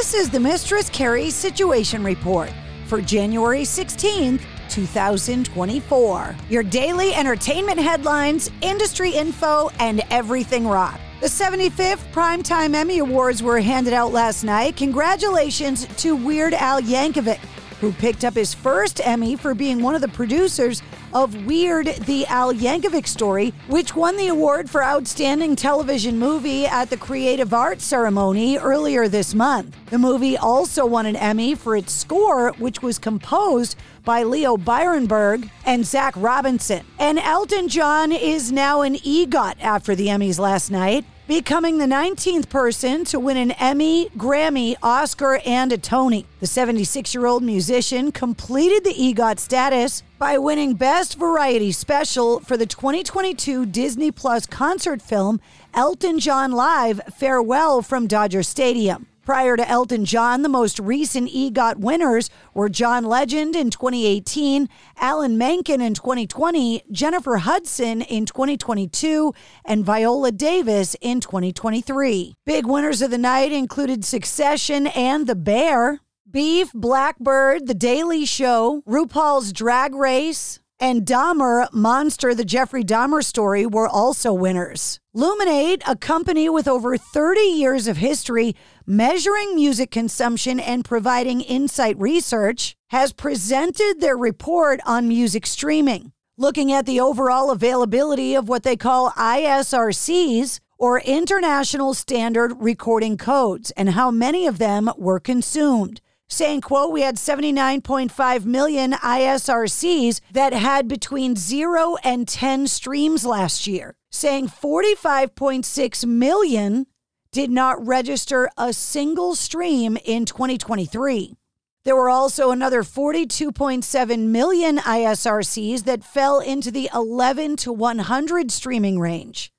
This is the Mistress Carrie Situation Report for January 16th, 2024. Your daily entertainment headlines, industry info, and everything rock. The 75th Primetime Emmy Awards were handed out last night. Congratulations to Weird Al Yankovic, who picked up his first Emmy for being one of the producers of Weird the Al Yankovic Story, which won the award for Outstanding Television Movie at the Creative Arts Ceremony earlier this month. The movie also won an Emmy for its score, which was composed by Leo Birenberg and Zach Robinson. And Elton John is now an EGOT after the Emmys last night becoming the 19th person to win an Emmy, Grammy, Oscar, and a Tony. The 76 year old musician completed the EGOT status by winning Best Variety Special for the 2022 Disney Plus concert film Elton John Live Farewell from Dodger Stadium. Prior to Elton John, the most recent EGOT winners were John Legend in 2018, Alan Menken in 2020, Jennifer Hudson in 2022, and Viola Davis in 2023. Big winners of the night included Succession and The Bear, Beef, Blackbird, The Daily Show, RuPaul's Drag Race, and Dahmer, Monster, the Jeffrey Dahmer story were also winners. Luminate, a company with over 30 years of history measuring music consumption and providing insight research, has presented their report on music streaming, looking at the overall availability of what they call ISRCs, or International Standard Recording Codes, and how many of them were consumed saying, quote, we had 79.5 million ISRCs that had between 0 and 10 streams last year, saying 45.6 million did not register a single stream in 2023. There were also another 42.7 million ISRCs that fell into the 11 to 100 streaming range,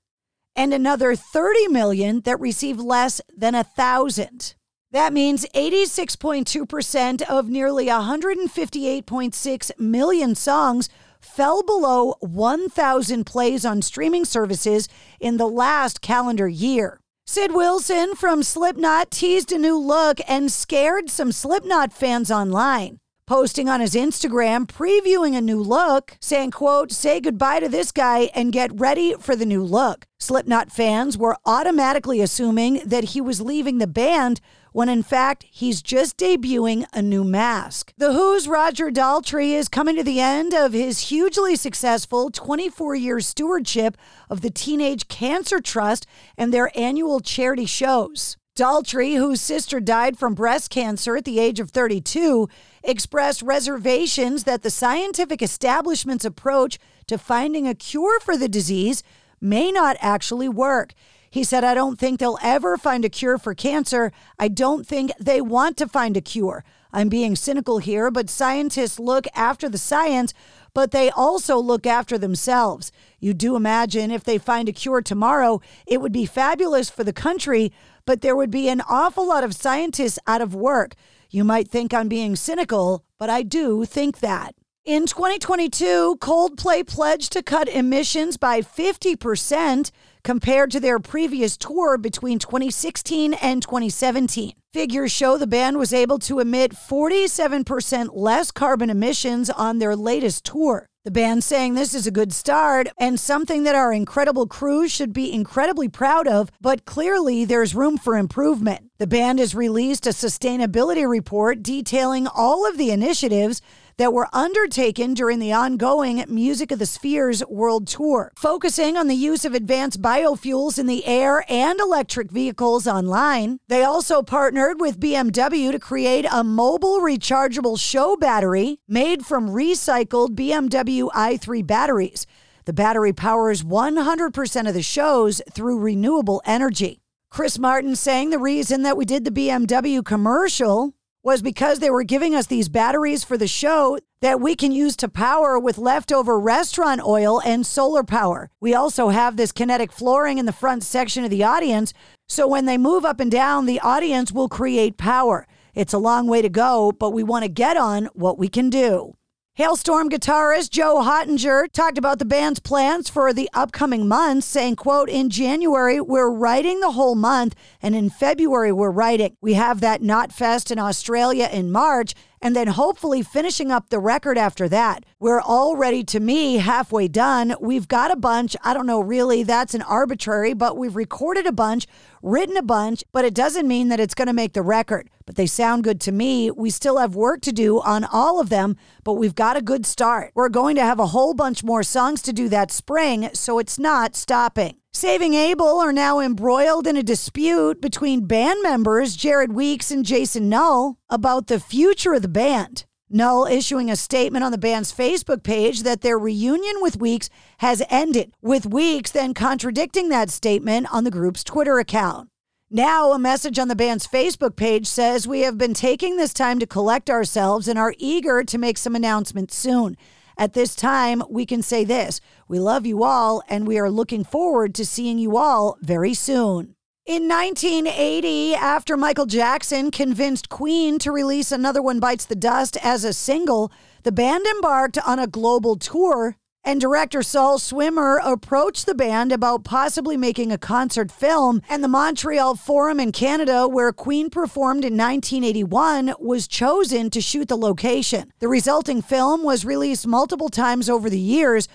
and another 30 million that received less than a thousand. That means 86.2% of nearly 158.6 million songs fell below 1,000 plays on streaming services in the last calendar year. Sid Wilson from Slipknot teased a new look and scared some Slipknot fans online posting on his Instagram previewing a new look, saying, quote, say goodbye to this guy and get ready for the new look. Slipknot fans were automatically assuming that he was leaving the band when in fact he's just debuting a new mask. The Who's Roger Daltrey is coming to the end of his hugely successful 24 year stewardship of the Teenage Cancer Trust and their annual charity shows. Daltrey, whose sister died from breast cancer at the age of 32, expressed reservations that the scientific establishment's approach to finding a cure for the disease may not actually work. He said, I don't think they'll ever find a cure for cancer. I don't think they want to find a cure. I'm being cynical here, but scientists look after the science, but they also look after themselves. You do imagine if they find a cure tomorrow, it would be fabulous for the country, but there would be an awful lot of scientists out of work. You might think I'm being cynical, but I do think that. In 2022, Coldplay pledged to cut emissions by 50% compared to their previous tour between 2016 and 2017. Figures show the band was able to emit 47% less carbon emissions on their latest tour. The band saying this is a good start and something that our incredible crew should be incredibly proud of, but clearly there's room for improvement. The band has released a sustainability report detailing all of the initiatives that were undertaken during the ongoing Music of the Spheres World Tour, focusing on the use of advanced biofuels in the air and electric vehicles online. They also partnered with BMW to create a mobile rechargeable show battery made from recycled BMW i3 batteries. The battery powers 100% of the shows through renewable energy. Chris Martin saying the reason that we did the BMW commercial was because they were giving us these batteries for the show that we can use to power with leftover restaurant oil and solar power. We also have this kinetic flooring in the front section of the audience, so when they move up and down, the audience will create power. It's a long way to go, but we want to get on what we can do. Halestorm guitarist Joe Hottinger talked about the band's plans for the upcoming months, saying, quote, in January, we're writing the whole month, and in February, we're writing. We have that Knotfest in Australia in March, and then hopefully finishing up the record after that. We're already, to me, halfway done. We've got a bunch. I don't know, really, that's an arbitrary, but we've recorded a bunch, written a bunch, but it doesn't mean that it's going to make the record. But they sound good to me. We still have work to do on all of them, but we've got a good start. We're going to have a whole bunch more songs to do that spring, so it's not stopping. Saving Abel are now embroiled in a dispute between band members Jared Weeks and Jason Null about the future of the band. Null issuing a statement on the band's Facebook page that their reunion with Weeks has ended, with Weeks then contradicting that statement on the group's Twitter account. Now, a message on the band's Facebook page says, We have been taking this time to collect ourselves and are eager to make some announcements soon. At this time, we can say this we love you all, and we are looking forward to seeing you all very soon. In 1980, after Michael Jackson convinced Queen to release Another One Bites the Dust as a single, the band embarked on a global tour and director Saul Swimmer approached the band about possibly making a concert film, and the Montreal Forum in Canada, where Queen performed in 1981, was chosen to shoot the location. The resulting film was released multiple times over the years,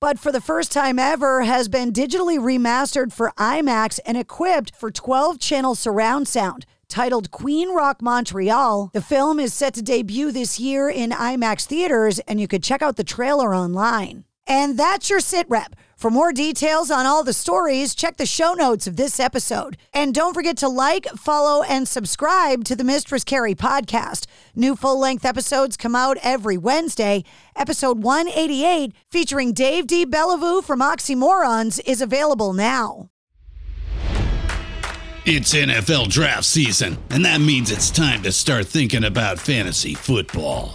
but for the first time ever has been digitally remastered for IMAX and equipped for 12 channel surround sound. Titled Queen Rock Montreal, the film is set to debut this year in IMAX theaters, and you could check out the trailer online. And that's your sit rep. For more details on all the stories, check the show notes of this episode. And don't forget to like, follow, and subscribe to the Mistress Carrie podcast. New full length episodes come out every Wednesday. Episode 188, featuring Dave D. Bellevue from Oxymorons, is available now. It's NFL draft season, and that means it's time to start thinking about fantasy football.